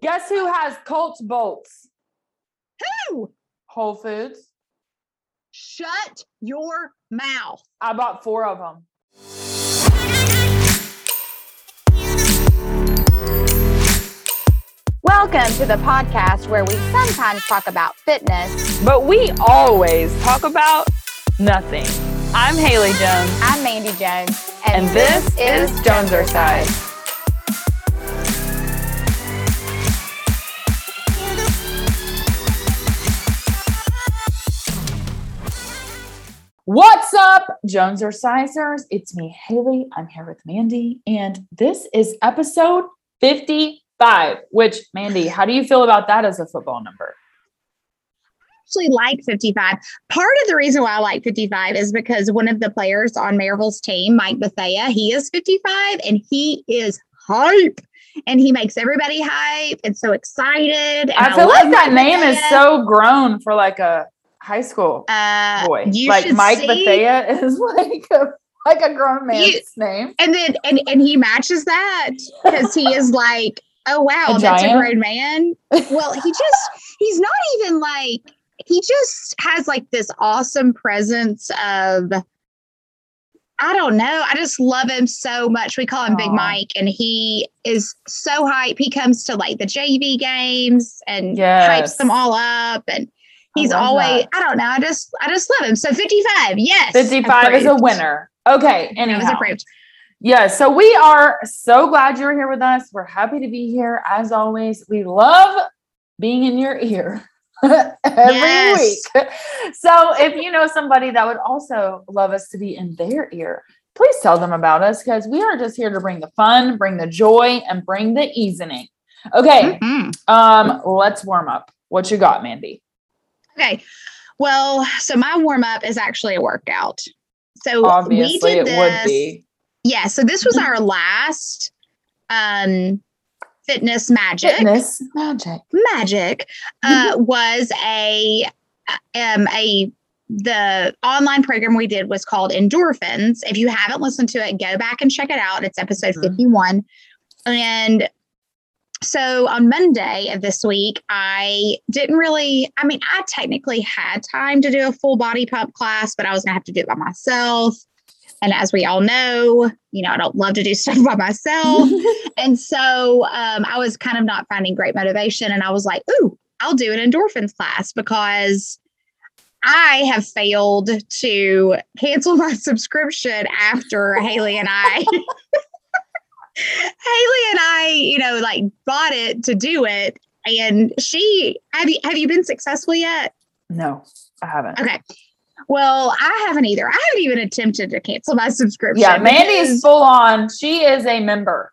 Guess who has Colts bolts? Who? Whole Foods. Shut your mouth. I bought four of them. Welcome to the podcast where we sometimes talk about fitness. But we always talk about nothing. I'm Haley Jones. I'm Mandy Jones. And, this, is Jonesercise. What's up, Jonesercisers? It's me, Haley. I'm here with Mandy, and this is episode 55. Which, Mandy, how do you feel about that as a football number? I actually, like 55. Part of the reason why I like 55 is because one of the players on Maryville's team, Mike Bethea, he is 55 and he is hype. And he makes everybody hype and so excited. And I feel love like that name is so grown for like a high school uh, boy. Like Mike see- Bethea is like a like a grown man's You- name. And then and and he matches that because he is like, oh wow, A that's a giant? grown man. Well, he just he's not even like he just has like this awesome presence of I don't know. I just love him so much. We call him Big Mike, and he is so hype. He comes to like the JV games and Yes. hypes them all up, and he's love always that. I don't know. I just I just love him. So fifty five, yes, 55 is a winner. Okay, That was anyhow. approved. Yeah, so we are so glad you're here with us. We're happy to be here as always. We love being in your ear every Yes. week. So if you know somebody that would also love us to be in their ear, please tell them about us because we are just here to bring the fun, bring the joy, and bring the easing. Okay, Mhm. um, let's warm up. What you got, Mandy? Okay. Well, so my warm up is actually a workout. So Obviously, we it did would this- be Yeah. So this was our last um fitness magic. fitness magic. Magic uh, was a um a the online program we did was called Endorphins. If you haven't listened to it, go back and check it out. It's episode Mhm. 51. And so on Monday of this week, I didn't really, I mean, I technically had time to do a full body pump class, but I was going to have to do it by myself. And as we all know, you know, I don't love to do stuff by myself. and so um, I was kind of not finding great motivation. And I was like, ooh, I'll do an endorphins class because I have failed to cancel my subscription after Haley and I. Haley and I, you know, like bought it to do it. And she have you have you been successful yet? no, I haven't. Okay. Well, I haven't either. I haven't even attempted to cancel my subscription. Yeah, Mandy is full on. She is a member.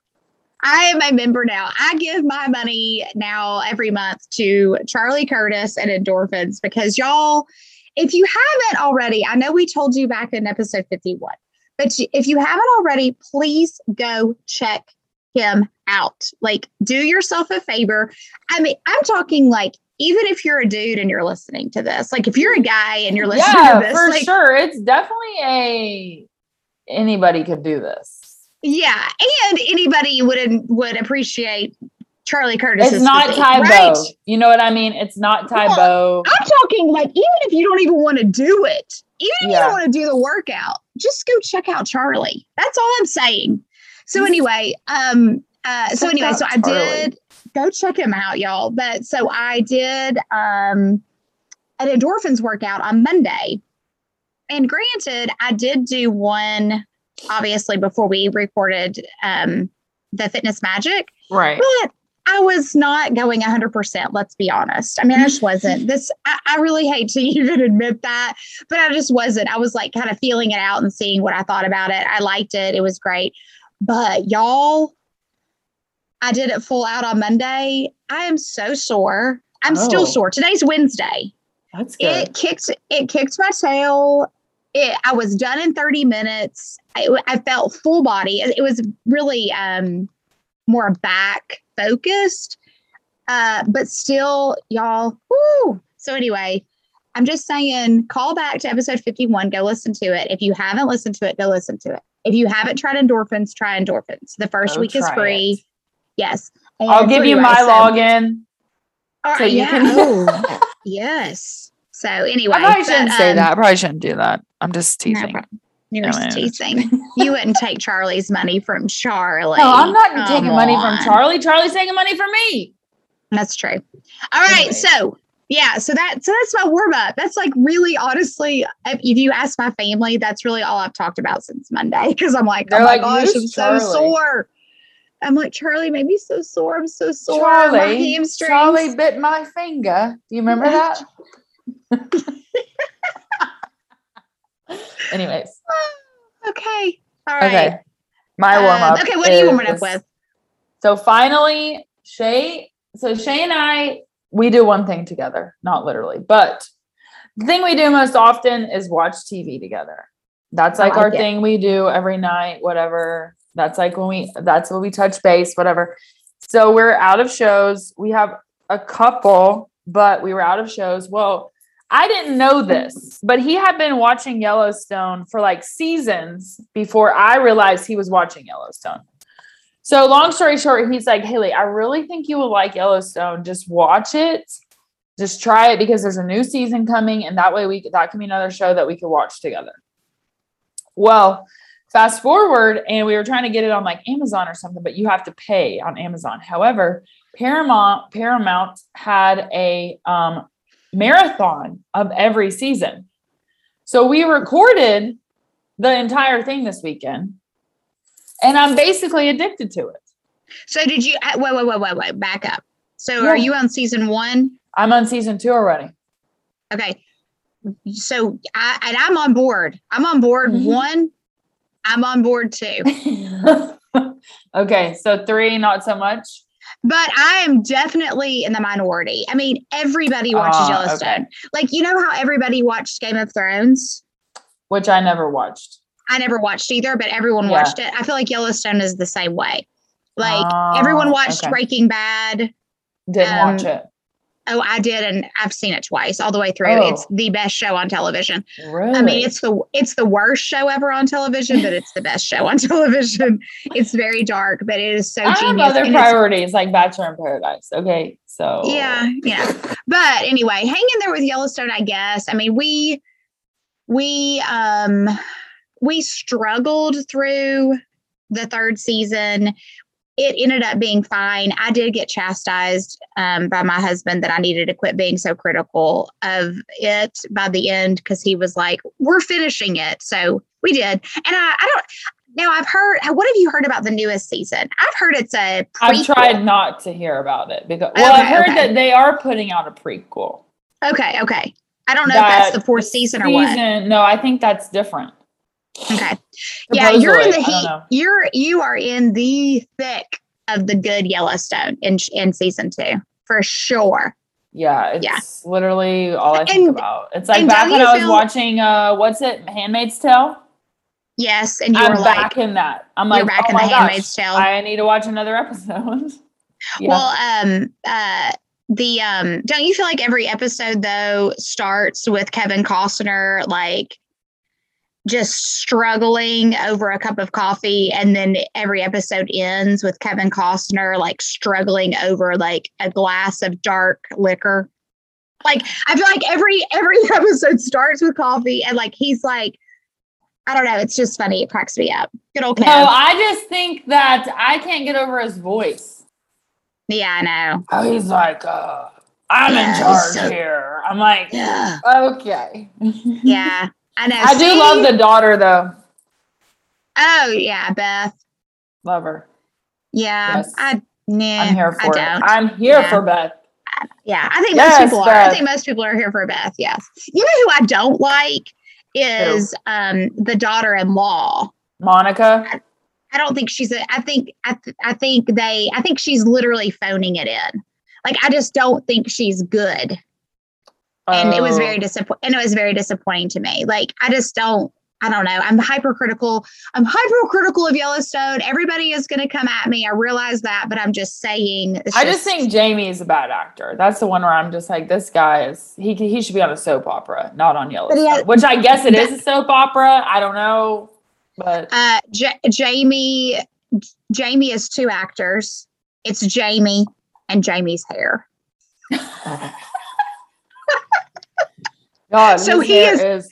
I am a member now. I give my money now every month to Charlie Curtis and Endorphins because y'all, if you haven't already, I know we told you back in episode 51, but if you haven't already, please go check him out. Like, do yourself a favor. I mean, I'm talking like, even if you're a dude and you're listening to this, like if you're a guy and you're listening yeah, to this, for like, sure. It's definitely a anybody could do this. yeah, and anybody would would appreciate Charlie Curtis. It's not Tae Bo. right? You know what I mean? It's not Tae Bo. I'm talking like even if you don't even want to do it, even if you don't want to do the workout, just go check out Charlie. That's all I'm saying. So anyway, um, uh, so Check anyway, so I did go check him out, y'all. But so I did um an endorphins workout on Monday. And granted, I did do one obviously before we recorded um the fitness magic Right. but I was not going 100%. Let's be honest. I mean, I just wasn't. This, I, I really hate to even admit that, but I just wasn't. I was like kind of feeling it out and seeing what I thought about it. I liked it. It was great. But y'all, I did it full out on Monday. I am so sore. I'm Oh. still sore. Today's Wednesday. That's good. It kicked. It kicked my tail. It, I was done in 30 minutes. I, I felt full body. It, it was really um, more back focused, uh, but still, y'all. Woo. So anyway, I'm just saying, call back to episode 51. Go listen to it. If you haven't listened to it, go listen to it. If you haven't tried endorphins, try endorphins. The first week is free. it. Yes. I'll give you my so- login. All so you yeah. can- Oh, yes. So anyway, I probably but, shouldn't say um, that. I probably shouldn't do that. I'm just teasing. You're No, know. teasing. You wouldn't take Charlie's money from Charlie. No, I'm not Come taking money from. Charlie. Charlie's taking money from me. That's true. All right, so yeah, so that so that's my warm up. That's like really honestly, if, you ask my family, that's really all I've talked about since Monday because I'm like, They're oh my like, gosh, I'm so sore. I'm like, Charlie made me so sore. I'm so sore. my Charlie, hamstrings. Charlie bit my finger. Do you remember that? Anyways, Okay. All right. okay. My Um, warm up. okay, what are you warming up with? So finally, Shay. So Shay and I, we do one thing together, not literally, but the thing we do most often is watch TV together. That's I like our it. thing we do every night, whatever. That's like when we, that's when we touch base, whatever. So we're out of shows. We have a couple, but we were out of shows. Well, I didn't know this, but he had been watching Yellowstone for like seasons before I realized he was watching Yellowstone. So, long story short, he's like, Haley, I really think you will like Yellowstone. Just watch it. Just try it because there's a new season coming, and that way we that can be another show that we could watch together. Well, fast forward, and we were trying to get it on like Amazon or something, but you have to pay on Amazon. However, Paramount Paramount had a um, marathon of every season, so we recorded the entire thing this weekend, and I'm basically addicted to it. So did you uh, wait, wait, wait, wait, wait, back up. So Yeah. are you on season one? I'm on season two already. Okay. So I and I'm on board. I'm on board Mhm. one. I'm on board two. okay, so three, not so much. But I am definitely in the minority. I mean, everybody watches Ah, Yellowstone. Like, you know how everybody watched Game of Thrones? Which I never watched. I never watched either, but everyone Yeah. watched it. I feel like Yellowstone is the same way. Like Oh, everyone watched okay. Breaking Bad. Didn't Um, watch it. Oh, I did, and I've seen it twice, all the way through. Oh. It's the best show on television. Really? I mean, it's the it's the worst show ever on television, but it's the best show on television. It's very dark, but it is so I have genius. other and priorities like Bachelor in Paradise. Okay, so yeah, yeah. But anyway, hang in there with Yellowstone, I guess. I mean, we we um we struggled through the third season. It ended up being fine. I did get chastised um, by my husband that I needed to quit being so critical of it by the end because he was like, "We're finishing it," so we did. And I, I don't. Now I've heard. What have you heard about the newest season? I've heard it's a. I've tried not to hear about it because well, I've heard okay. that they are putting out a prequel. Okay, okay. I don't know if that's the fourth season or what. No, I think that's different. Okay. Yeah, you're in the Supposedly, I don't heat. You're you are in the thick of the good Yellowstone in in season two for sure. Yeah, it's Yeah. literally all I think And- about. It's like back when I was feel- watching uh what's it, Handmaid's Tale? Yes, and you I'm were like, back in that. I'm you're like, back oh in my the gosh, Handmaid's Tale. I need to watch another episode. yeah. well, um, uh, the um, don't you feel like every episode though starts with Kevin Costner like just struggling over a cup of coffee, and then every episode ends with Kevin Costner like struggling over like a glass of dark liquor. Like I feel like every every episode starts with coffee, and like he's like, I don't know, it's just funny. It cracks me up. Good old Kev. no, I just think that I can't get over his voice. yeah, I know. Oh, he's like, uh, I'm Yeah, in charge so- here. I'm like, Yeah, okay. yeah, I know. I do love the daughter though. Oh yeah, Beth. Love her. Yeah, Yes. I nah, I'm here for. I'm here Yeah. for Beth. yeah, I think Yes, most people are. I think most people are here for Beth. Yes. You know who I don't like is um the daughter-in-law. Monica. I don't think she's a. I think I, th- I think they. I think she's literally phoning it in. Like I just don't think she's good, and it was Oh, very disappointing. And it was very disappointing to me. Like I just don't. I don't know. I'm hypercritical. I'm hypercritical of Yellowstone. Everybody is going to come at me. I realize that, but I'm just saying. I just think Jamie is a bad actor. That's the one where I'm just like, this guy is he he should be on a soap opera, not on Yellowstone. has- Which I guess it is a soap opera. I don't know, but Uh, J- Jamie, Jamie is two actors. It's Jamie and Jamie's hair. God, So he hair is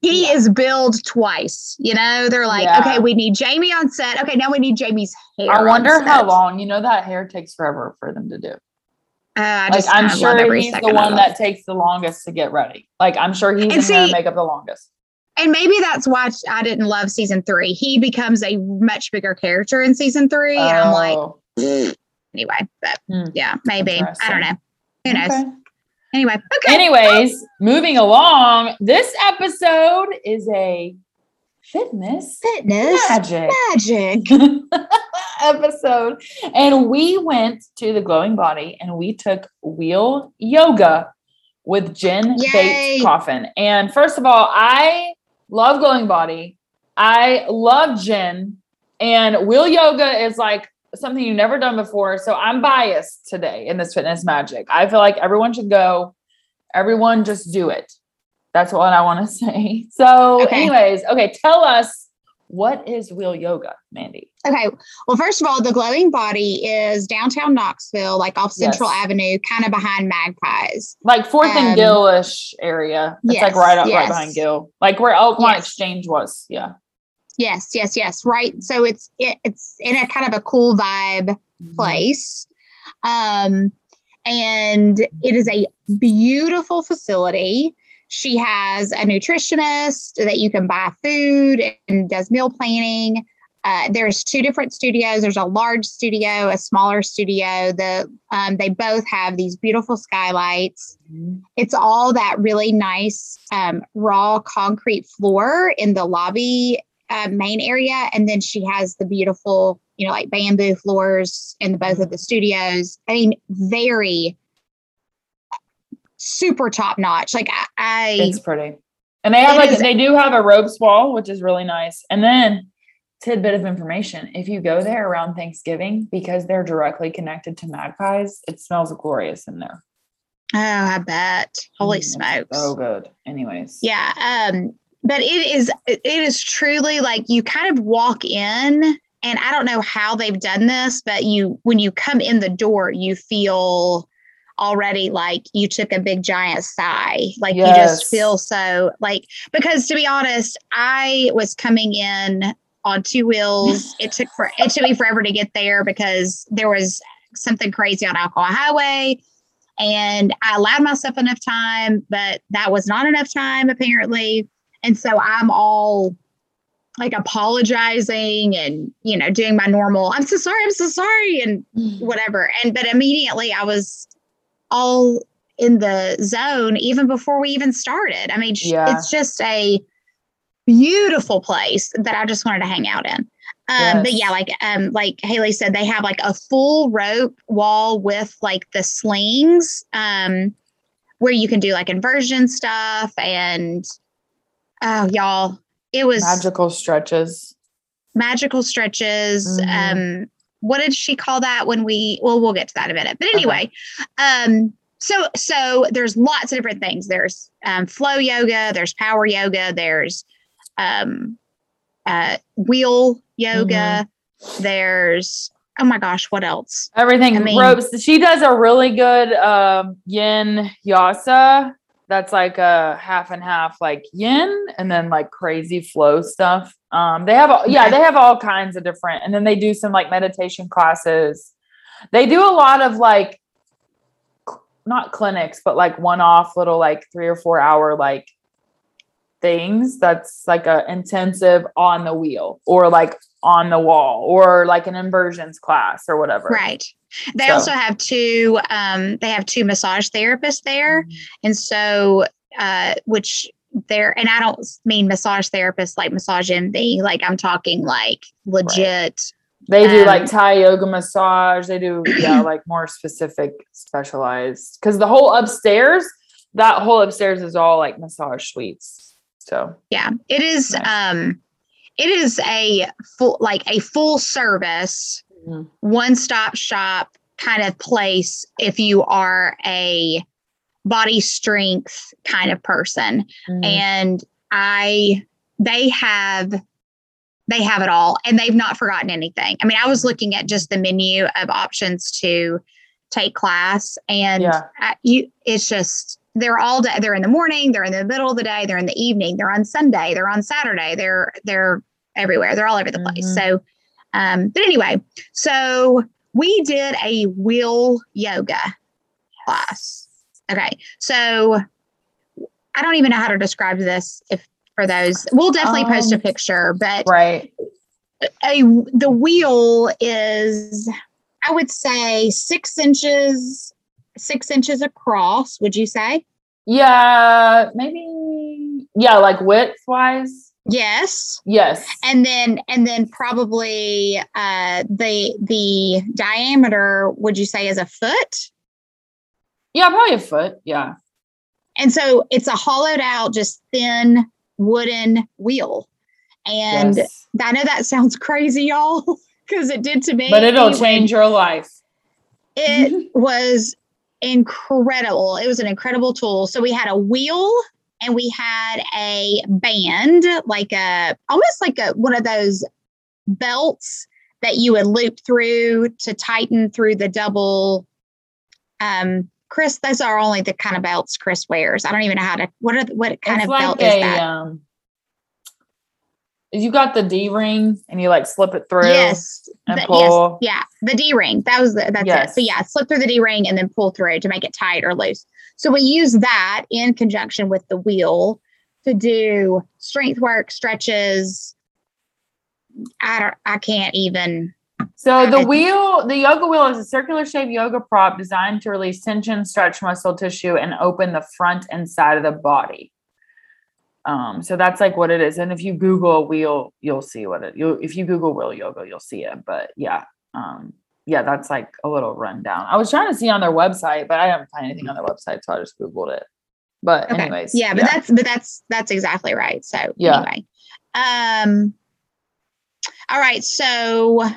He Yeah. is billed twice. You know, they're like, Yeah. okay, we need Jamie on set. Okay, now we need Jamie's hair. I on wonder how long. You know that hair takes forever for them to do. Uh, I Like just I'm sure he's the one that takes the longest to get ready. Like I'm sure he's And in hair and see- makeup the longest. and maybe that's why I didn't love season three. He becomes a much bigger character in season three. And I'm like, Oh, anyway, but Hmm. yeah, maybe. I don't know. Who knows? okay. Anyway, okay. Anyways, moving along, this episode is a fitness Fitness magic magic. episode. And we went to the glowing body and we took wheel yoga with Jen Yay. Bates Coffin. And first of all, I love glowing body. I love Jen. And wheel yoga is like something you've never done before. So I'm biased today in this fitness magic. I feel like everyone should go. Everyone just do it. That's what I want to say. So, Okay. anyways, okay, tell us what is wheel yoga, Mandy? Okay. Well, first of all, the glowing body is downtown Knoxville, like off Central Yes. Avenue, kind of behind Magpies. Like Fourth and Um, Gill-ish area. It's like right up right behind Gill, like where Oakmont Yes. Exchange was. Yeah. Yes, yes, yes. Right. So it's it, it's in a kind of a cool vibe Mm-hmm. place. Um, and it is a beautiful facility. She has a nutritionist that you can buy food and does meal planning. Uh, there's two different studios. There's a large studio, a smaller studio. The um, they both have these beautiful skylights. Mhm. It's all that really nice um, raw concrete floor in the lobby uh, main area, and then she has the beautiful, you know, like bamboo floors in the, both of the studios. I mean, very super top notch. Like I, I It's pretty. And they have like is- they do have a ropes wall, which is really nice. And then tidbit of information. If you go there around Thanksgiving, because they're directly connected to magpies, it smells glorious in there. oh, I bet. Holy Mm, smokes! So good. Anyways. Yeah. Um, but it is it is truly like you kind of walk in and I don't know how they've done this, but you when you come in the door, you feel already like you took a big giant sigh. Like you just feel so like because to be honest, I was coming in on two wheels. It took for it took me forever to get there because there was something crazy on Alcoa Highway. And I allowed myself enough time, but that was not enough time apparently. And so I'm all like apologizing and, you know, doing my normal, I'm so sorry, I'm so sorry, and whatever. And, but immediately I was all in the zone even before we even started. I mean, Yeah. it's just a beautiful place that I just wanted to hang out in. Um, but yeah, like um, like Haley said, they have like a full rope wall with like the slings, um, where you can do like inversion stuff and oh y'all, it was Magical stretches. magical stretches. Mhm. Um, what did she call that when we? Well, we'll get to that in a minute. But anyway, um, so so there's lots of different things. There's um, flow yoga. There's power yoga. There's um, uh, wheel yoga. There's oh my gosh, what else? Everything I mean- ropes. She does a really good um yin yasa. That's like a half and half, like yin, and then like crazy flow stuff. Um, they have all- yeah, they have all kinds of different, and then they do some like meditation classes. They do a lot of like not clinics, but like one-off little like three or four hour like things. That's like a intensive on the wheel or like on the wall or like an inversions class or whatever. Right. They So- also have two. Um, they have two massage therapists there. And so, uh, which they're, and I don't mean massage therapists like Massage Envy, like I'm talking like legit. They do Um, like Thai yoga massage. They do yeah, like more specific, specialized. Because the whole upstairs, that whole upstairs is all like massage suites. So Yeah. It is, Nice. um, it is a full, like a full service, Mhm. one stop shop kind of place if you are a body strength kind of person. mhm. and I they have they have it all and they've not forgotten anything. I mean, I was looking at just the menu of options to take class and Yeah. I- you it's just they're all day they're in the morning, they're in the middle of the day, they're in the evening, they're on Sunday, they're on Saturday, they're they're everywhere. They're all over the place. Mhm. So um but anyway, so we did a wheel yoga class. Okay. So I don't even know how to describe this if for those. We'll definitely post a Um, picture, but Right. a the wheel is I would say six inches six inches across, would you say? Yeah, maybe. Yeah, like width wise. Yes. Yes. And then and then probably uh the the diameter would you say is a foot? yeah, probably a foot. Yeah. And so it's a hollowed out, just thin wooden wheel. And yes. I know that sounds crazy, y'all, because it did to me. But it'll change your life. It was incredible. It was an incredible tool. So we had a wheel and we had a band, like a almost like a one of those belts that you would loop through to tighten through the double. Um, Chris, those are only the kind of belts Chris wears. I don't even know how to. What are what kind it's of like belt a is that? um you got the D ring and you like slip it through. Yes. and the- pull. Yes. Yeah. The D ring. That was the, that's Yes. it. So yeah, slip through the D ring and then pull through to make it tight or loose. So we use that in conjunction with the wheel to do strength work, stretches. I don't, I can't even. So the wheel, the yoga wheel is a circular shaped yoga prop designed to release tension, stretch muscle tissue, and open the front and side of the body. Um, so that's like what it is. And if you Google wheel, you'll see what it you if you Google wheel yoga, you'll see it. But yeah, um, yeah, that's like a little rundown. I was trying to see on their website, but I didn't find anything on their website, so I just Googled it. But Okay. anyways, yeah, but that's but that's that's exactly right. So Yeah. anyway, um, all right. So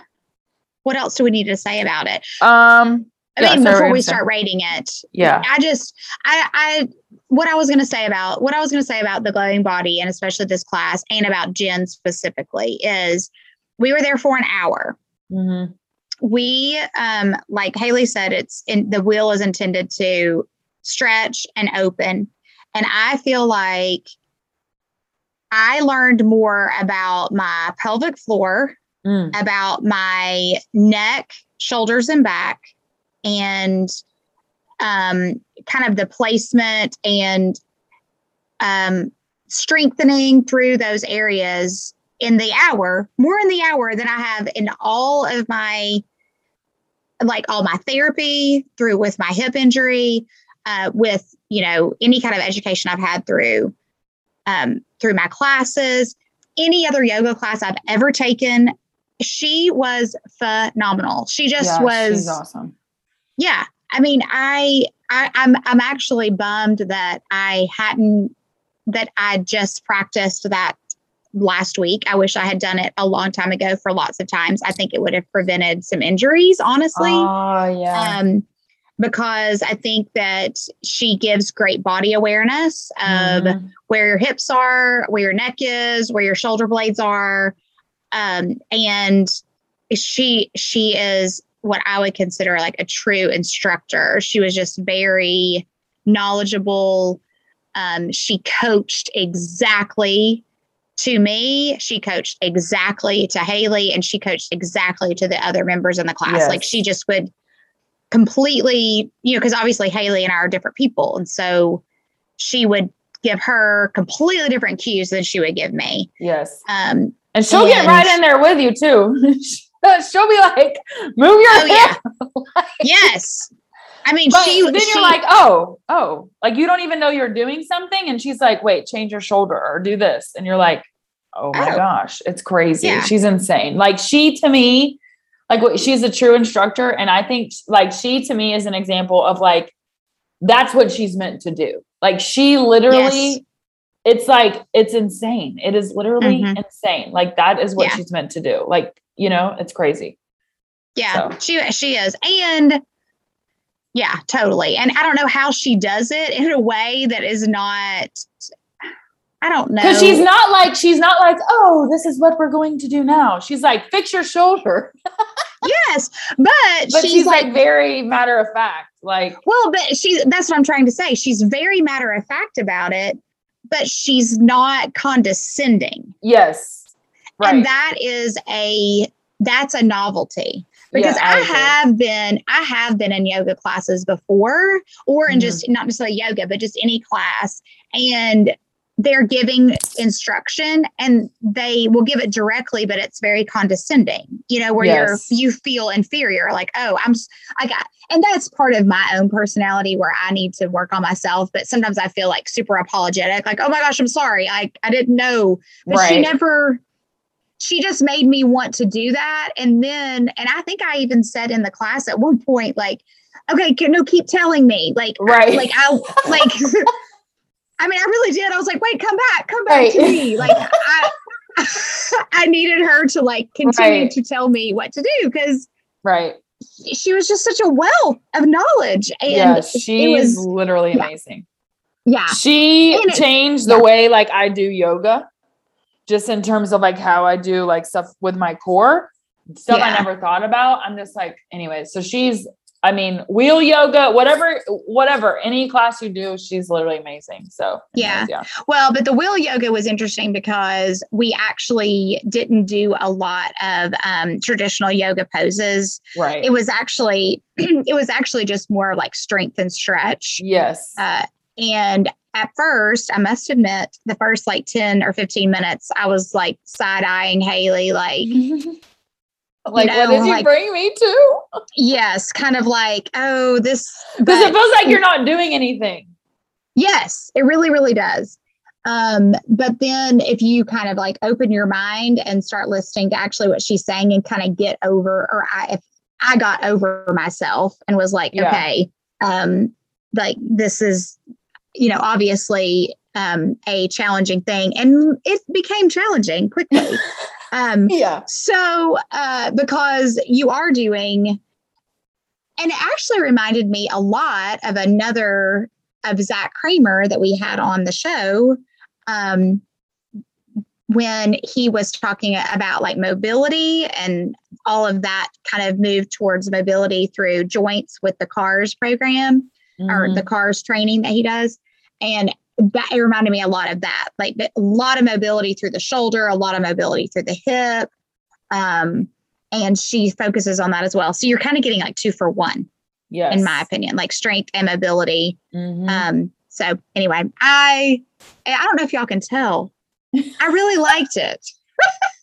what else do we need to say about it? um I Yeah, mean, so before we start rating it, yeah. I just, I, I, what I was going to say about what I was going to say about the glowing body and especially this class and about Jen specifically is we were there for an hour. Mhm. We, um, like Haley said, it's in the wheel is intended to stretch and open. And I feel like I learned more about my pelvic floor Mm. about my neck, shoulders, and back, and um, kind of the placement and um, strengthening through those areas in the hour, more in the hour than I have in all of my, like all my therapy through with my hip injury, uh, with you know any kind of education I've had through um, through my classes, any other yoga class I've ever taken she was phenomenal. She just Yeah, was awesome. Yeah. I mean, I, I I'm I'm actually bummed that I hadn't that I just practiced that last week. I wish I had done it a long time ago for lots of times. I think it would have prevented some injuries, honestly. Oh yeah. um because I think that she gives great body awareness of Mhm. where your hips are, where your neck is, where your shoulder blades are. Um, and she she is what I would consider like a true instructor. She was just very knowledgeable. Um, she coached exactly to me. She coached exactly to Haley, and she coached exactly to the other members in the class. Like she just would completely, you know, because obviously Haley and I are different people, and so she would give her completely different cues than she would give me. Yes. Um, And she'll get right in there with you too. she'll be like, move your Oh, yeah. hip. yes, I mean But she. then she- you're like, oh, oh, like you don't even know you're doing something. And she's like, wait, change your shoulder or do this. And you're like, oh my Oh. gosh, it's crazy. Yeah. She's insane. Like she to me, like she's a true instructor. And I think like she to me is an example of like, that's what she's meant to do. Like she literally, Yes. it's like, it's insane. It is literally Mhm. insane. Like that is what Yeah. she's meant to do. Like, you know, it's crazy. Yeah, So. she she is. And yeah, totally. And I don't know how she does it in a way that is not I don't know. Because she's not like she's not like, oh, this is what we're going to do now. She's like, fix your shoulder. yes, but, But she's, she's, like, like, very matter of fact. Like, well, but she's that's what I'm trying to say. She's very matter of fact about it, but she's not condescending. yes. Right. And that is a that's a novelty. Because Yeah, I I, have been I have been in yoga classes before, or in Mhm. just not necessarily yoga, but just any class, and they're giving instruction and they will give it directly, but it's very condescending, you know, where Yes. you're you feel inferior, like, oh, I'm i got and that's part of my own personality where I need to work on myself. But sometimes I feel like super apologetic, like, oh my gosh, I'm sorry. I I didn't know but she never she just made me want to do that and then and i think i even said in the class at one point like okay can, no keep telling me like Right. like i like i mean i really did i was like wait come back come back to me like i i needed her to like continue Right. to tell me what to do because right. she was just such a wealth of knowledge and yeah. it She's was literally yeah. amazing. yeah She And it- changed yeah. the way like I do yoga, just in terms of like how I do like stuff with my core, stuff I never thought about. I'm just like, anyway. So she's, I mean, wheel yoga, whatever, whatever, any class you do, she's literally amazing. So Yeah. yeah, Well, but the wheel yoga was interesting because we actually didn't do a lot of um, traditional yoga poses. right. It was actually it was actually just more like strength and stretch. yes. Uh, and at first, I must admit, the first like ten or fifteen minutes, I was like side eyeing Haley, like like, know, what did you like- bring me to? yes, kind of like oh this. Because it feels like you're not doing anything. Yes, it really, really does. Um, but then if you kind of like open your mind and start listening to actually what she's saying and kind of get over, or I, if I got over myself and was like, Yeah. okay, um, like this is, you know, obviously um, a challenging thing, and it became challenging quickly. um, Yeah. so, uh, because you are doing, and it actually reminded me a lot of another of Zach Kramer that we had on the show. Um, when he was talking about like mobility and all of that kind of moved towards mobility through joints with the CARs program or Mhm. the CARs training that he does. And that it reminded me a lot of that, like a lot of mobility through the shoulder, a lot of mobility through the hip. Um, and she focuses on that as well. So you're kind of getting like two for one, yes. in my opinion, like strength and mobility. Mhm. Um, so anyway, I I don't know if y'all can tell. I really liked it.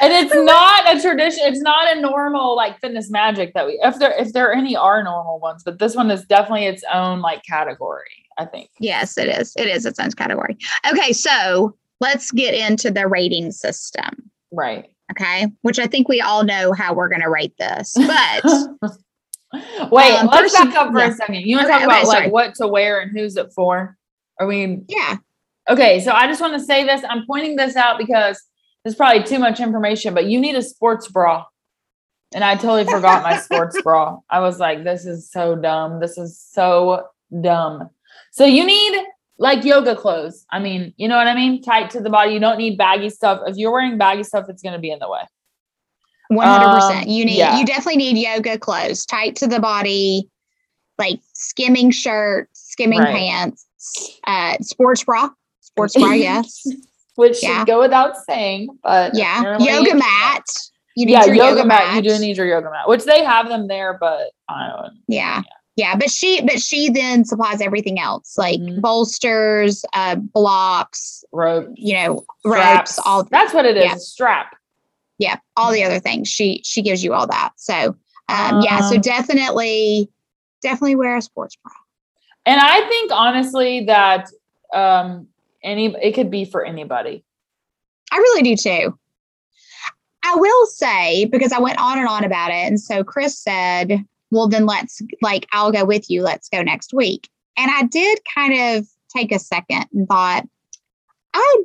and it's not a tradition it's not a normal like fitness magic that we if there if there any are normal ones but this one is definitely its own like category i think Yes, it is. It is its own category. Okay, so let's get into the rating system. right Okay, which I think we all know how we're going to rate this, but wait Um, let's back up for yeah. a second you want to Okay, talk about sorry. like what to wear and who's it for are we yeah, okay so i just want to say this i'm pointing this out because there's probably too much information but you need a sports bra. And i totally forgot my sports bra. I was like this is so dumb. This is so dumb. So you need like yoga clothes. I mean you know what i mean? Tight to the body. You don't need baggy stuff. If you're wearing baggy stuff it's going to be in the way. One hundred percent. Um, You need yeah. you definitely need yoga clothes, tight to the body, like skimming shirt, skimming Right. pants, uh, sports bra, sports bra, yes, which Yeah. should go without saying but yeah, yoga mat. You need yeah your yoga, mat, you do need your yoga mat which they have them there but i don't Yeah. Yeah, but she but she then supplies everything else like Mhm. bolsters, uh blocks, rope you know, straps ropes, all that's what it is Yeah. strap yeah, all the other things. She she gives you all that. So um yeah, so Um, definitely definitely wear a sports bra. And I think honestly that um any it could be for anybody. I really do too. I will say because I went on and on about it and so Chris said, "Well then let's like I'll go with you. Let's go next week." And I did kind of take a second and thought I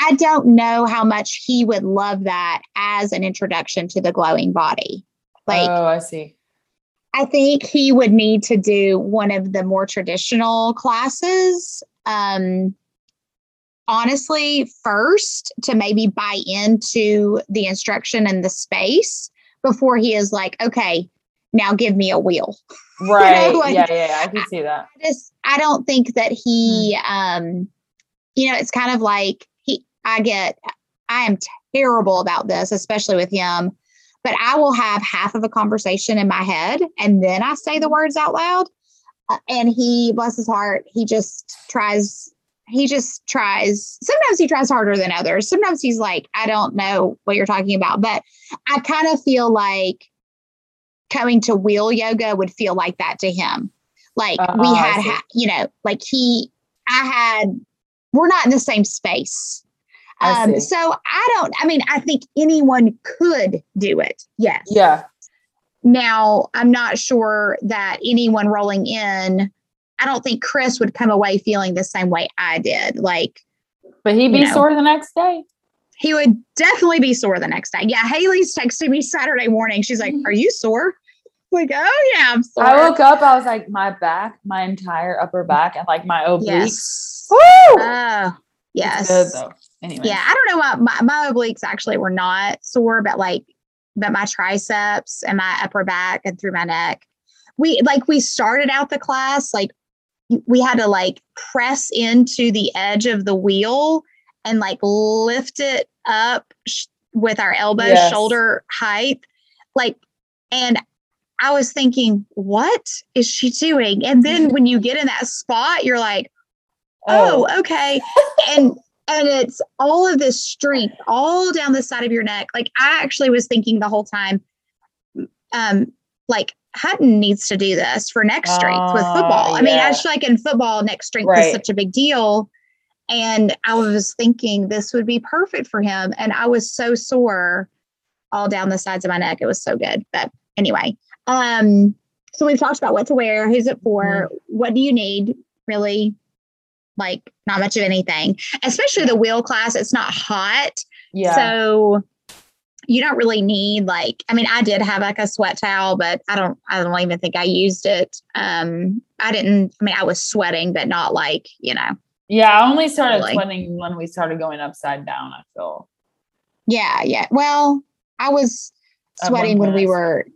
I don't know how much he would love that as an introduction to the glowing body. Like oh, I see. I think he would need to do one of the more traditional classes um, honestly, first to maybe buy into the instruction and the space before he is like, okay, now give me a wheel. Right. like- yeah, yeah, yeah. I can see that. I just I don't think that he um you know it's kind of like he I get I am terrible about this especially with him but I will have half of a conversation in my head and then I say the words out loud and he bless his heart he just tries he just tries sometimes he tries harder than others sometimes he's like I don't know what you're talking about but I kind of feel like coming to wheel yoga would feel like that to him like we Oh, I had, ha- you know, like he, I had, we're not in the same space. Um, see. so I don't, I mean, I think anyone could do it. Yes. Yeah. Now, I'm not sure that anyone rolling in, I don't think Chris would come away feeling the same way I did. Like But he'd be You know. sore the next day. he would definitely be sore the next day. Yeah. Haley's texting me Saturday morning. She's like, Are you sore? Like, oh yeah, I'm sore. I woke up, I was like, my back, my entire upper back, and like my obliques. yes. Woo! Uh, it's yes. good though. Anyway. Yeah, I don't know why my, my obliques actually were not sore, but like, but my triceps and my upper back and through my neck. We like we started out the class like we had to like press into the edge of the wheel and like lift it up sh- with our elbow Yes. shoulder height, like, and I was thinking, what is she doing? And then when you get in that spot, you're like, oh, oh okay. and and it's all of this strength all down the side of your neck. Like I actually was thinking the whole time, um, like Hutton needs to do this for neck strength with Oh, football. I mean, yeah. I just like in football, neck strength Right. is such a big deal. And I was thinking this would be perfect for him. And I was so sore all down the sides of my neck. It was so good. But anyway, um, so we've talked about what to wear, who's it for, Mm-hmm. what do you need, really? Like not much of anything, especially the wheel class. It's not hot. yeah. So you don't really need like, I mean, I did have like a sweat towel, but I don't, I don't even think I used it. Um, I didn't, I mean, I was sweating, but not like, you know, yeah. I only started Really. sweating when we started going upside down, I feel. yeah, yeah. Well, I was sweating when we were,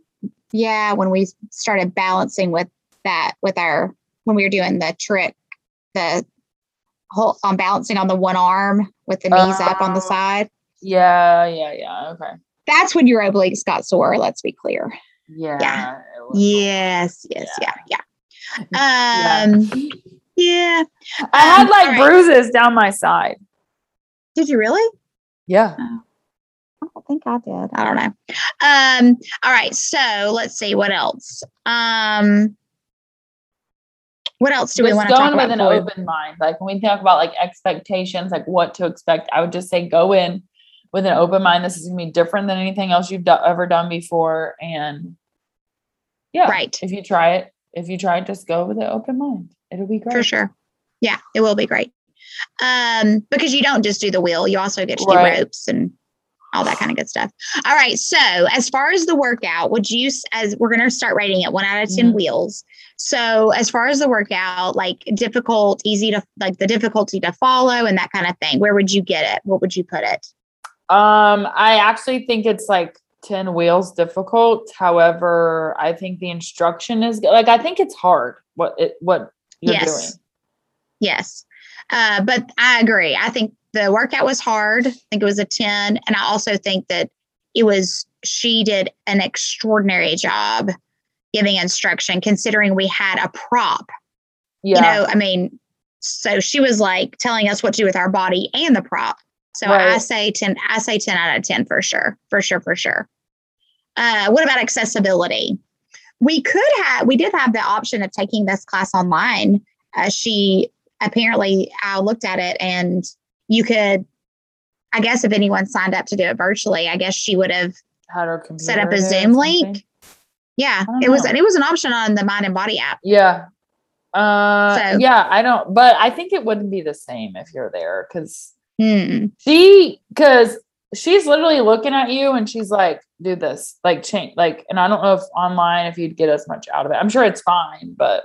yeah, when we started balancing with that, with our, when we were doing the trick, the whole, on balancing on the one arm with the knees up on the Oh. side. Yeah, yeah, yeah. Okay. That's when your obliques got sore. Let's be clear. Yeah. was- Yes, yes, yeah, yeah. Yeah. Um, yeah. I had Um, like right. bruises down my side. Did you really? Yeah. I don't think I did. I don't know. Um, all right. So let's see what else. Um, what else do we want to talk going about? with an before we- open mind. Like when we talk about like expectations, like what to expect, I would just say go in with an open mind. This is gonna be different than anything else you've do- ever done before, and yeah, Right. If you try it, if you try it, just go with an open mind. It'll be great For sure. Yeah, it will be great. Um, because you don't just do the wheel, you also get to do ropes and all that kind of good stuff. All right. So as far as the workout, would you as we're gonna start rating it one out of 10 Mhm. wheels. So as far as the workout, like difficult, easy to like the difficulty to follow and that kind of thing, where would you get it? What would you put it? Um, I actually think it's like 10 wheels difficult. However, I think the instruction is good. Like I think it's hard what it what you're yes. doing. Yes. Uh, but I agree. I think the workout was hard. I think it was a 10. And I also think that it was, she did an extraordinary job giving instruction considering we had a prop. Yeah. You know, I mean, so she was like telling us what to do with our body and the prop. So I say 10, I say 10 out of 10 for sure. For sure, for sure. Uh, what about accessibility? We could have, we did have the option of taking this class online. Uh, she apparently, I looked at it and you could, I guess, if anyone signed up to do it virtually, I guess she would have Had her computer set up a Zoom link. Yeah, it was, know. and it was an option on the Mind and Body app. Yeah. Uh So- yeah, I don't but I think it wouldn't be the same if you're there cuz Hmm. she cuz she's literally looking at you and she's like do this like change like and I don't know if online if you'd get as much out of it. I'm sure it's fine, but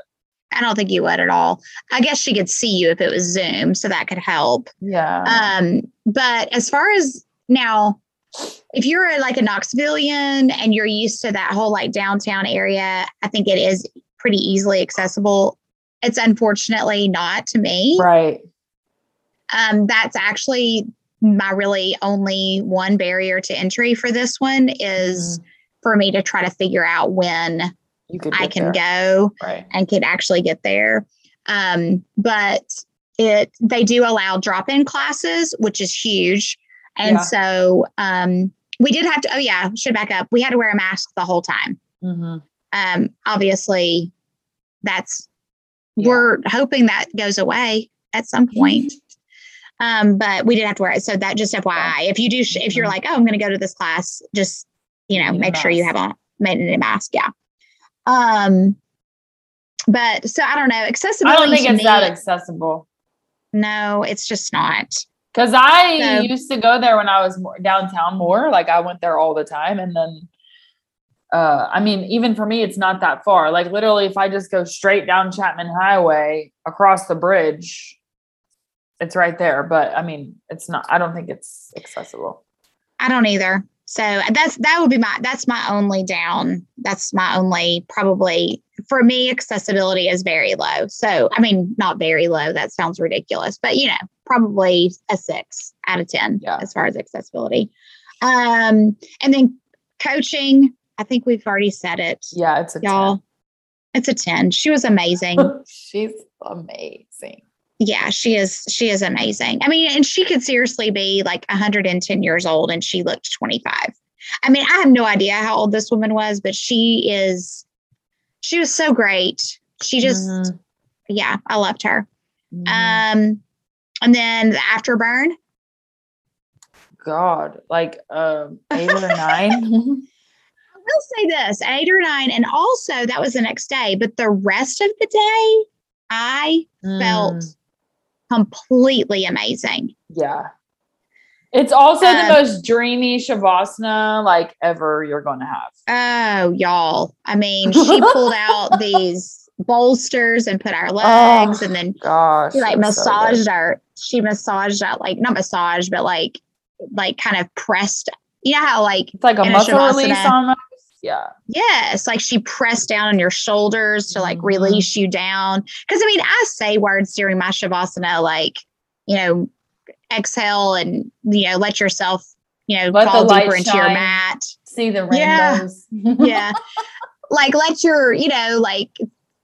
I don't think you would at all. I guess she could see you if it was Zoom, so that could help. Yeah. Um, but as far as now, if you're a, like a Knoxvilleian and you're used to that whole like downtown area, I think it is pretty easily accessible. It's unfortunately not to me. right. Um, that's actually my really only one barrier to entry for this one is for me to try to figure out when. I can there. go Right. and could actually get there. Um, but it they do allow drop-in classes, which is huge. And Yeah. so um, we did have to. Oh yeah, should back up. We had to wear a mask the whole time. hmm Um, obviously, that's Yeah. we're hoping that goes away at some point. Um, but we did have to wear it. So that just FYI, if you do, if you're Mhm. like, oh, I'm going to go to this class, just you know, a make sure you have on made a mask. Yeah. Um, but so I don't know. I Accessibility. don't think it's that accessible. no, it's just not. Because I So- used to go there when I was more downtown more. Like I went there all the time. And then uh I mean, even for me, it's not that far. Like literally, if I just go straight down Chapman Highway across the bridge, it's right there. But I mean, it's not I don't think it's accessible. I don't either. So that's that would be my that's my only down. That's my only probably for me accessibility is very low. So I mean not very low. That sounds ridiculous, but you know probably a six out of ten Yeah. as far as accessibility. Um, and then coaching. I think we've already said it, Yeah, it's a y'all. It's a ten. She was amazing. She's amazing. yeah, she is. She is amazing. I mean, and she could seriously be like 110 years old, and she looked 25. I mean, I have no idea how old this woman was, but she is. She was so great. She just, Mhm. yeah, I loved her. Mhm. Um, and then the afterburn. God, like um eight or nine. I will say this: eight or nine, and also that was the next day. But the rest of the day, I felt Mm. completely amazing. Yeah. It's also Um, the most dreamy shavasana like ever you're going to have. Oh, y'all. I mean, she pulled out these bolsters and put our legs Oh, and then Gosh. she like that's so massaged our she massaged out like not massaged, but like like kind of pressed. You know how like It's like a muscle shavasana. release almost. Yeah. yes, like she pressed down on your shoulders to like Mhm. release you down. Cause I mean, I say words during my shavasana like, you know, exhale and you know, let yourself, you know, Let fall deeper into your mat. See the Yeah. rainbows. yeah like let your you know like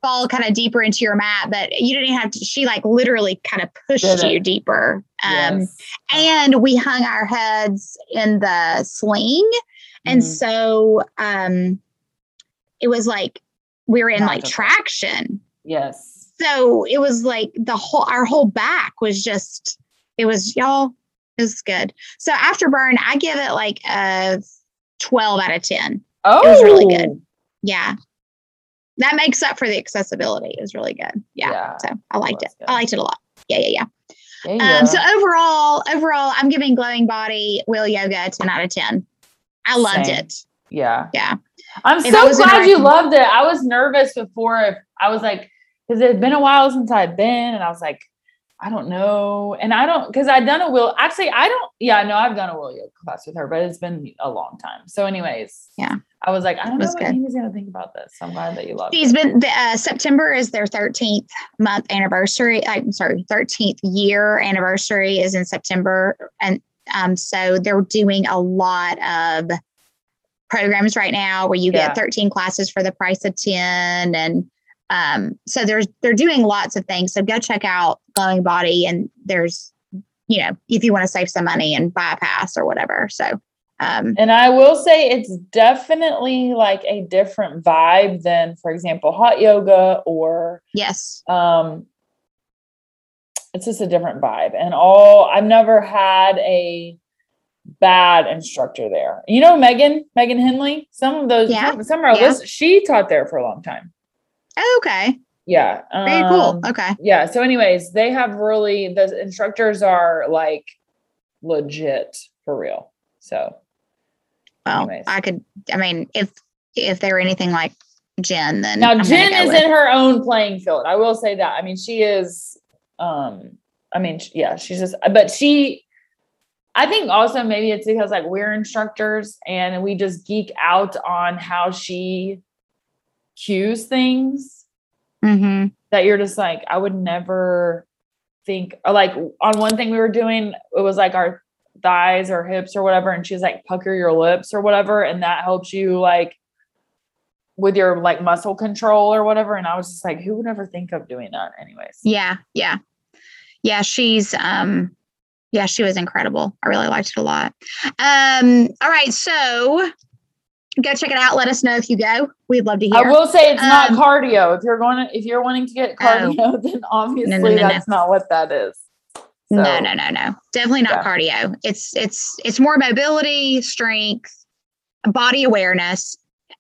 fall kind of deeper into your mat but you didn't have to she like literally kind of pushed you deeper um Yes. and we hung our heads in the sling and Mhm. so um it was like we were in like traction yes. so it was like the whole our whole back was just it was y'all it was good so afterburn i give it like a 12 out of 10 Oh, it was really good. yeah that makes up for the accessibility it was really good yeah, Yeah, so i liked it good. i liked it a lot yeah yeah yeah Yeah, um so overall overall i'm giving glowing body wheel yoga a 10 out of 10 i loved Same. it yeah. yeah I'm If so glad you loved it. I was nervous before if I was like, because it had been a while since I'd been, and I was like, I don't know. And I don't because I'd done a wheel. Actually, I don't, yeah, no, I've done a wheel yoga class with her, but it's been a long time. So, anyways, Yeah. I was like, I don't know what good. Amy's gonna think about this. So I'm glad that you loved she's it. been the uh, september is their 13th month anniversary i'm sorry 13th year anniversary is in september and um so they're doing a lot of programs right now where you Yeah. get 13 classes for the price of 10 and um so there's they're doing lots of things so go check out glowing body and there's you know if you want to save some money and buy a pass or whatever so um And I will say it's definitely like a different vibe than, for example, hot yoga or yes. um it's just a different vibe. And all i've never had a bad instructor there. You know megan megan henley? Some of those Yeah. some, of our Yeah. lists she taught there for a long time. Oh, okay. Yeah very cool. um, okay. yeah so anyways they have really the instructors are like legit for real. So Well, Anyways. I could. I mean, if if they were anything like Jen, then Now I'm Jen is with- in her own playing field. I will say that. I mean, she is. Um, I mean, yeah, she's just. But she, I think also maybe it's because like we're instructors and we just geek out on how she cues things Mhm. that you're just like I would never think. Or like on one thing we were doing, it was like our thighs or hips or whatever, and she's like pucker your lips or whatever, and that helps you like with your like muscle control or whatever. And I was just like, who would ever think of doing that, anyways? Yeah, yeah. Yeah, she's um yeah, she was incredible. I really liked it a lot. Um, all right, so go check it out. Let us know if you go. We'd love to hear. I will say it's not Um, cardio. If you're going to, if you're wanting to get cardio, then obviously no, no. that's not what that is. No, So, no, no, no. Definitely not cardio. It's it's it's more mobility, strength, body awareness.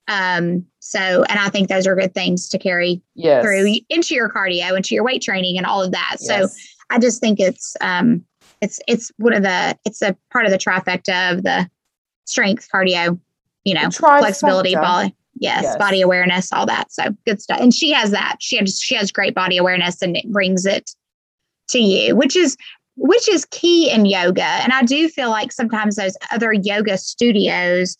Um, so and I think those are good things to carry Yes. through into your cardio, into your weight training and all of that. So Yes. I just think it's um it's it's one of the it's a part of the trifecta of the strength, cardio, you know, flexibility, body, yes, Yes. body awareness, all that. So good stuff. And she has that. She has she has great body awareness and it brings it to you, which is which is key in yoga. And I do feel like sometimes those other yoga studios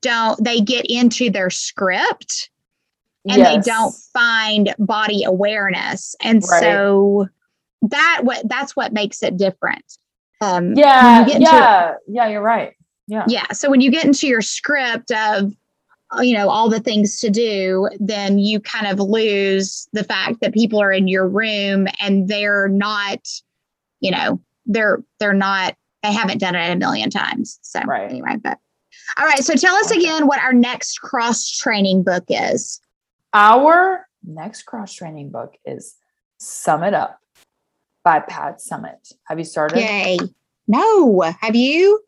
don't they get into their script and Yes. they don't find body awareness and Right. so that what that's what makes it different um Yeah. you get into- Yeah. Yeah. You're right. Yeah. yeah so when you get into your script of uh, you know all the things to do then you kind of lose the fact that people are in your room and they're not you know they're they're not they haven't done it a million times so Right. anyway but all right so tell us again what our next cross training book is Our next cross training book is Sum It Up by Pat Summitt. Have you started? yay no have you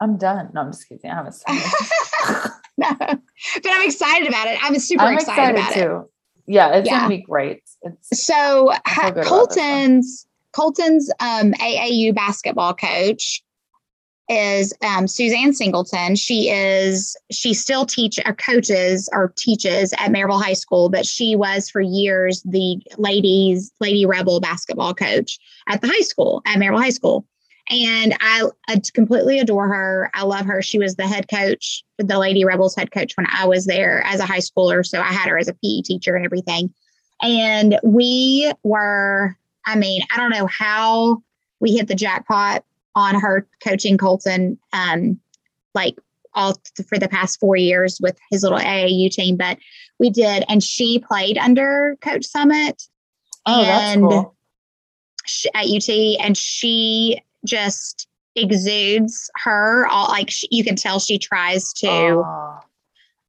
I'm done. No, I'm just kidding. I haven't started. no, but I'm excited about it. I'm super I'm excited, excited, about it. too. Yeah, it's Yeah. gonna be great. It's So I feel ha- good about this one. Colton's Colton's um, AAU basketball coach is um, Suzanne Singleton. She is she still teach or coaches or teaches at Maryville High School, but she was for years the ladies Lady Rebel basketball coach at the high school at Maryville High School. And I, I completely adore her. I love her. She was the head coach, the Lady Rebels head coach when I was there as a high schooler. So I had her as a PE teacher and everything. And we were, I mean, I don't know how we hit the jackpot on her coaching Colton, um, like all th- for the past four years with his little AAU team, but we did. And she played under Coach Summitt oh, that's and cool. sh- at UT, and she just exudes her all like she, you can tell she tries to Oh,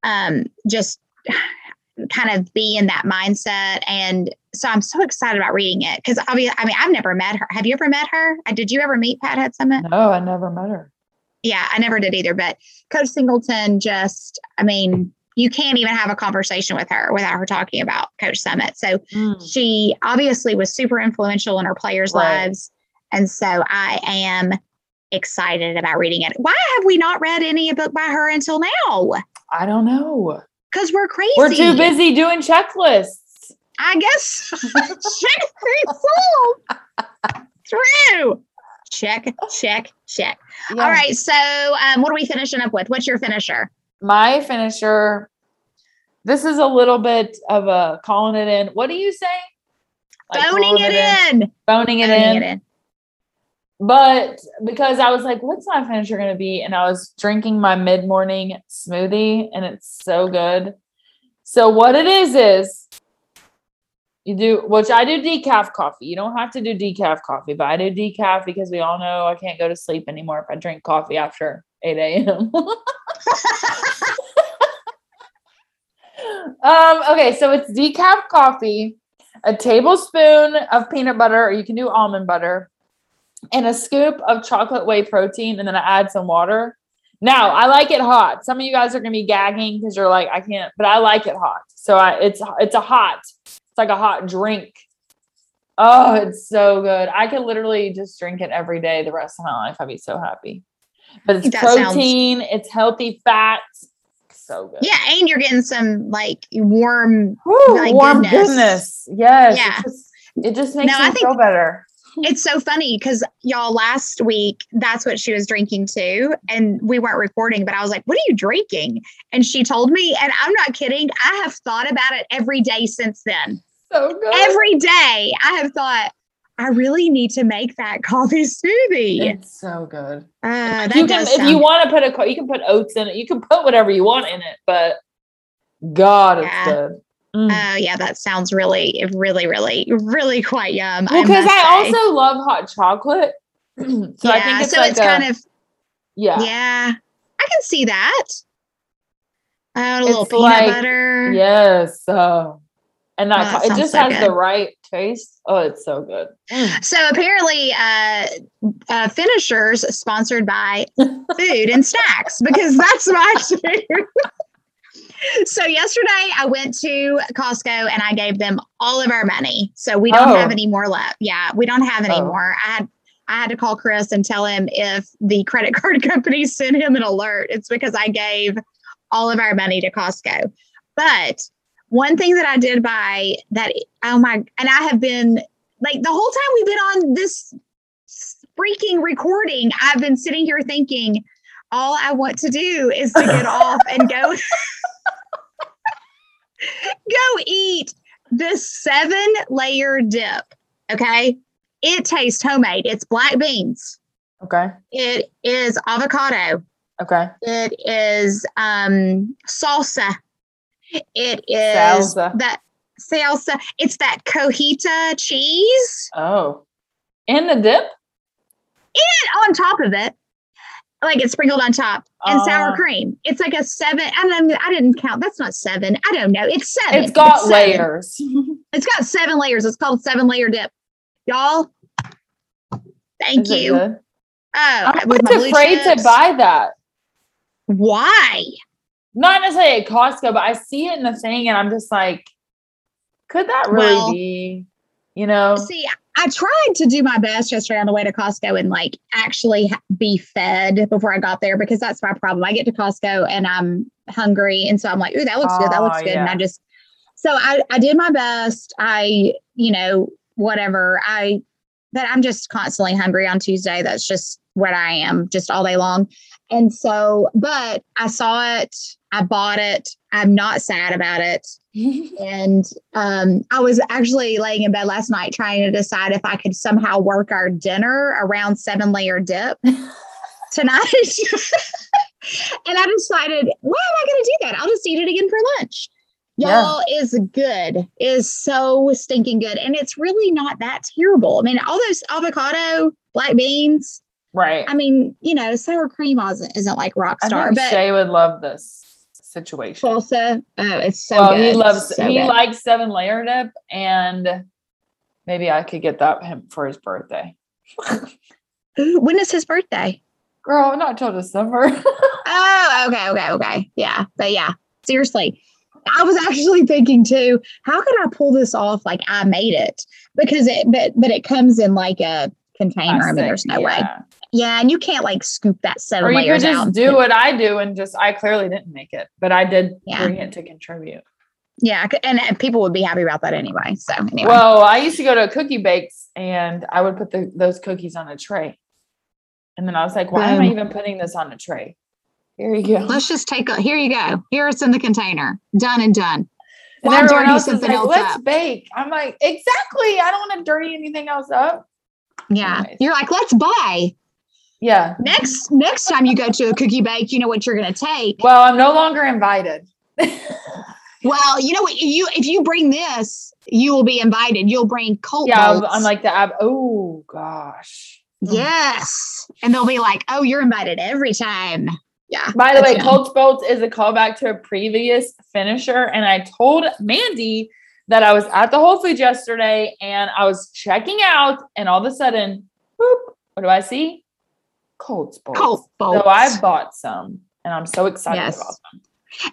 um just kind of be in that mindset and so i'm so excited about reading it because obviously i mean i've never met her have you ever met her Uh, did you ever meet pat head summitt no, I never met her. yeah i never did either but coach singleton just i mean you can't even have a conversation with her without her talking about coach summitt so Mm. she obviously was super influential in her players' Right. lives. And so I am excited about reading it. Why have we not read any book by her until now? I don't know. Because we're crazy. We're too busy doing checklists. I guess. check full. True. Check, check, check. Yeah. All right. So, um, what are we finishing up with? What's your finisher? My finisher. This is a little bit of a calling it in. What do you say? Like Phoning calling it in. Boning it Phoning in. it in. But because I was like, what's my finisher going to be? And I was drinking my mid morning smoothie and it's so good. So, what it is, is you do, which I do decaf coffee. You don't have to do decaf coffee, but I do decaf because we all know I can't go to sleep anymore if I drink coffee after 8 a.m. um, okay, so it's decaf coffee, a tablespoon of peanut butter, or you can do almond butter, and a scoop of chocolate whey protein, and then I add some water. Now I like it hot. Some of you guys are gonna be gagging because you're like, I can't, but I like it hot. So I it's it's a hot, like a hot drink. Oh, it's so good. I could literally just drink it every day the rest of my life. I'd be so happy. But it's That sounds- protein, it's healthy fats, so good. Yeah, and you're getting some like warm. Woo, My warm goodness. goodness. Yes. Yeah. It just, it just makes No, me think- feel better. It's so funny because y'all last week that's what she was drinking too, and we weren't recording. But I was like, "What are you drinking?" And she told me, and I'm not kidding. I have thought about it every day since then. So good. Every day, I have thought. I really need to make that coffee smoothie. it's so good. Uh, that you can, does if you sound- want to put a, you can put oats in it. You can put whatever you want in it, but God, it's Yeah. good. Mm. Oh yeah, that sounds really, really, really, really quite yum. well, because must I, say. also love hot chocolate, so yeah, I think it's so like it's a, kind of yeah, yeah. I can see that. Oh, a little It's peanut like- butter. yes. So, and that, Oh, that it just so has the right taste. Oh, it's so good. Mm. So apparently, uh, uh, finishers sponsored by food and snacks because that's my food. so yesterday I went to Costco and I gave them all of our money. So we don't Oh. have any more left. Yeah, we don't have any Oh. more. I had I had to call Chris and tell him if the credit card company sent him an alert, it's because I gave all of our money to Costco. But one thing that I did buy that oh my and I have been like the whole time we've been on this freaking recording, I've been sitting here thinking, all I want to do is to get off and go go eat this seven layer dip. Okay. It tastes homemade. It's black beans. Okay, It is avocado. okay. It is um salsa. It is Salsa. that salsa. It's that cojita cheese. Oh, and the dip. And on top of it, like it's sprinkled on top, and sour Uh. cream. It's like a seven. I don't know. I didn't count. That's not seven. I don't know. It's seven. It's got seven. layers. It's got seven layers. It's called seven layer dip. Y'all, thank Is you. Oh, I'm with my afraid to buy that. Why? Not necessarily at Costco, but I see it in the thing, and I'm just like, could that really Well- be? You know? See, I tried to do my best yesterday on the way to Costco and like actually be fed before I got there because that's my problem. I get to Costco and I'm hungry. And so I'm like, ooh, that looks good. That looks Oh, good. And. I just, so I, I did my best. I, you know, whatever. I, but I'm just constantly hungry on Tuesday. That's just what I am just all day long. And so, but I saw it, I bought it. I'm not sad about it. And um, I was actually laying in bed last night trying to decide if I could somehow work our dinner around seven layer dip tonight. and I decided, why am I going to do that? I'll just eat it again for lunch. Y'all is good, is so stinking good. And it's really not that terrible. I mean, all those avocado, black beans, right. I mean, you know, sour cream isn't, isn't like rock I star, think but Shay would love this situation. salsa, oh, it's so well, good. he loves So he good. likes seven layer dip, and maybe I could get that him for his birthday. When is his birthday? Girl, not till December. Oh, okay, okay, okay. Yeah, but yeah, seriously. I was actually thinking too, how could I pull this off like I made it? Because it but but it comes in like a container. I mean, there's no way. Yeah. And you can't like scoop that seven Or you could just out. do what I do and just I clearly didn't make it, but I did Yeah. bring it to contribute. Yeah, and, and people would be happy about that anyway. So anyway. Well, I used to go to cookie bakes and I would put the, those cookies on a tray. And then I was like, why am I even putting this on a tray? Here you go. let's just take a here you go. Here it's in the container. Done and done. And Why dirty something like, else let's up? bake. I'm like, exactly. I don't want to dirty anything else up. Yeah. Anyways. You're like, let's buy. Yeah. Next next time you go to a cookie bake, you know what you're gonna take. Well, I'm no longer invited. Well, you know what? You if you bring this, you will be invited. You'll bring Colt. yeah, I'm, I'm like the ab. Oh gosh. Hmm. yes, and they'll be like, "Oh, you're invited every time." Yeah. By the way, good. Colts Bolts is a callback to a previous finisher, and I told Mandy that I was at the Whole Foods yesterday and I was checking out, and all of a sudden, whoop, what do I see? Colts Bolts. Colt Bolts. So I bought some, and I'm so excited Yes. about them.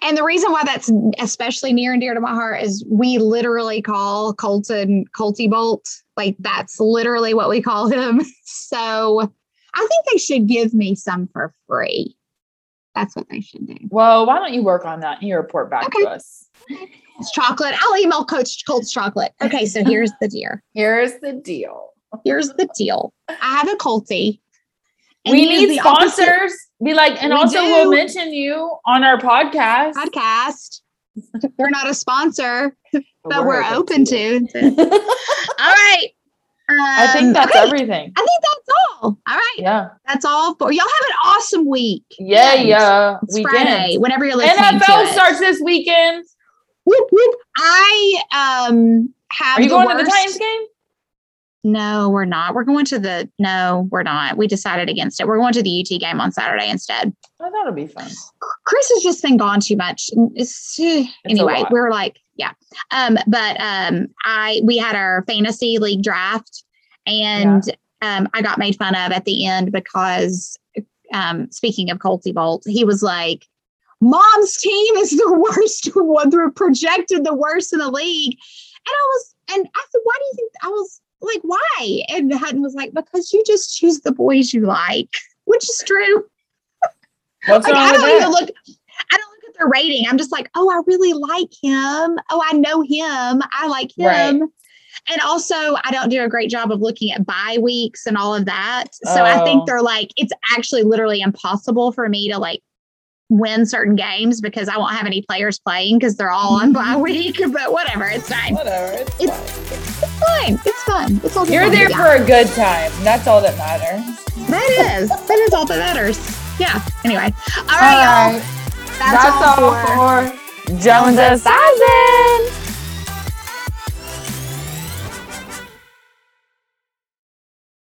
And the reason why that's especially near and dear to my heart is we literally call Colton Colty Bolt. Like that's literally what we call him. So I think they should give me some for free. That's what they should do. Well, why don't you work on that and you report back Okay. to us? It's chocolate. I'll email Coach Colt's chocolate. Okay, so here's the deal. Here's the deal. Here's the deal. I have a Colty. And we need sponsors. Be like, and We also do. we'll mention you on our podcast. podcast. They're not a sponsor, But but we're open to. All right. I think Um, that's okay, everything. I think that's all. All right. Yeah. That's all for y'all. Have an awesome week. Yeah, Weekend. yeah. It's Weekend. Friday. Whenever you're listening to NFL it. starts this weekend. Whoop, whoop. I um have. Are you the going to the worst- Titans game? No, we're not. We're going to the. No, we're not. We decided against it. We're going to the UT game on Saturday instead. I thought it'd be fun. Chris has just been gone too much. It's, eh, a anyway, we're like, yeah. Um, but um, I we had our fantasy league draft, and um, I got made fun of at the end because um, speaking of Colty Bolt, he was like, "Mom's team is the worst one. They're projected the worst in the league," and I was, and I said, "Why do you think?" I was like, "Why?" And Hutton was like, "Because you just choose the boys you like," which is true. What's Like, I don't even look. I don't look at their rating. I'm just like, oh, I really like him. Oh, I know him. I like him. Right. And also, I don't do a great job of looking at bye weeks and all of that. So I Oh. think they're like, it's actually literally impossible for me to like win certain games because I won't have any players playing because they're all on bye week. But whatever, it's fine. Whatever. It's It's- fine. It's fine. It's fun. It's all You're fun. there Yeah. for a good time. That's all that matters. that is that is all that matters. Yeah. Anyway, all All right, y'all. right. That's, all, for. for Jones Asylum.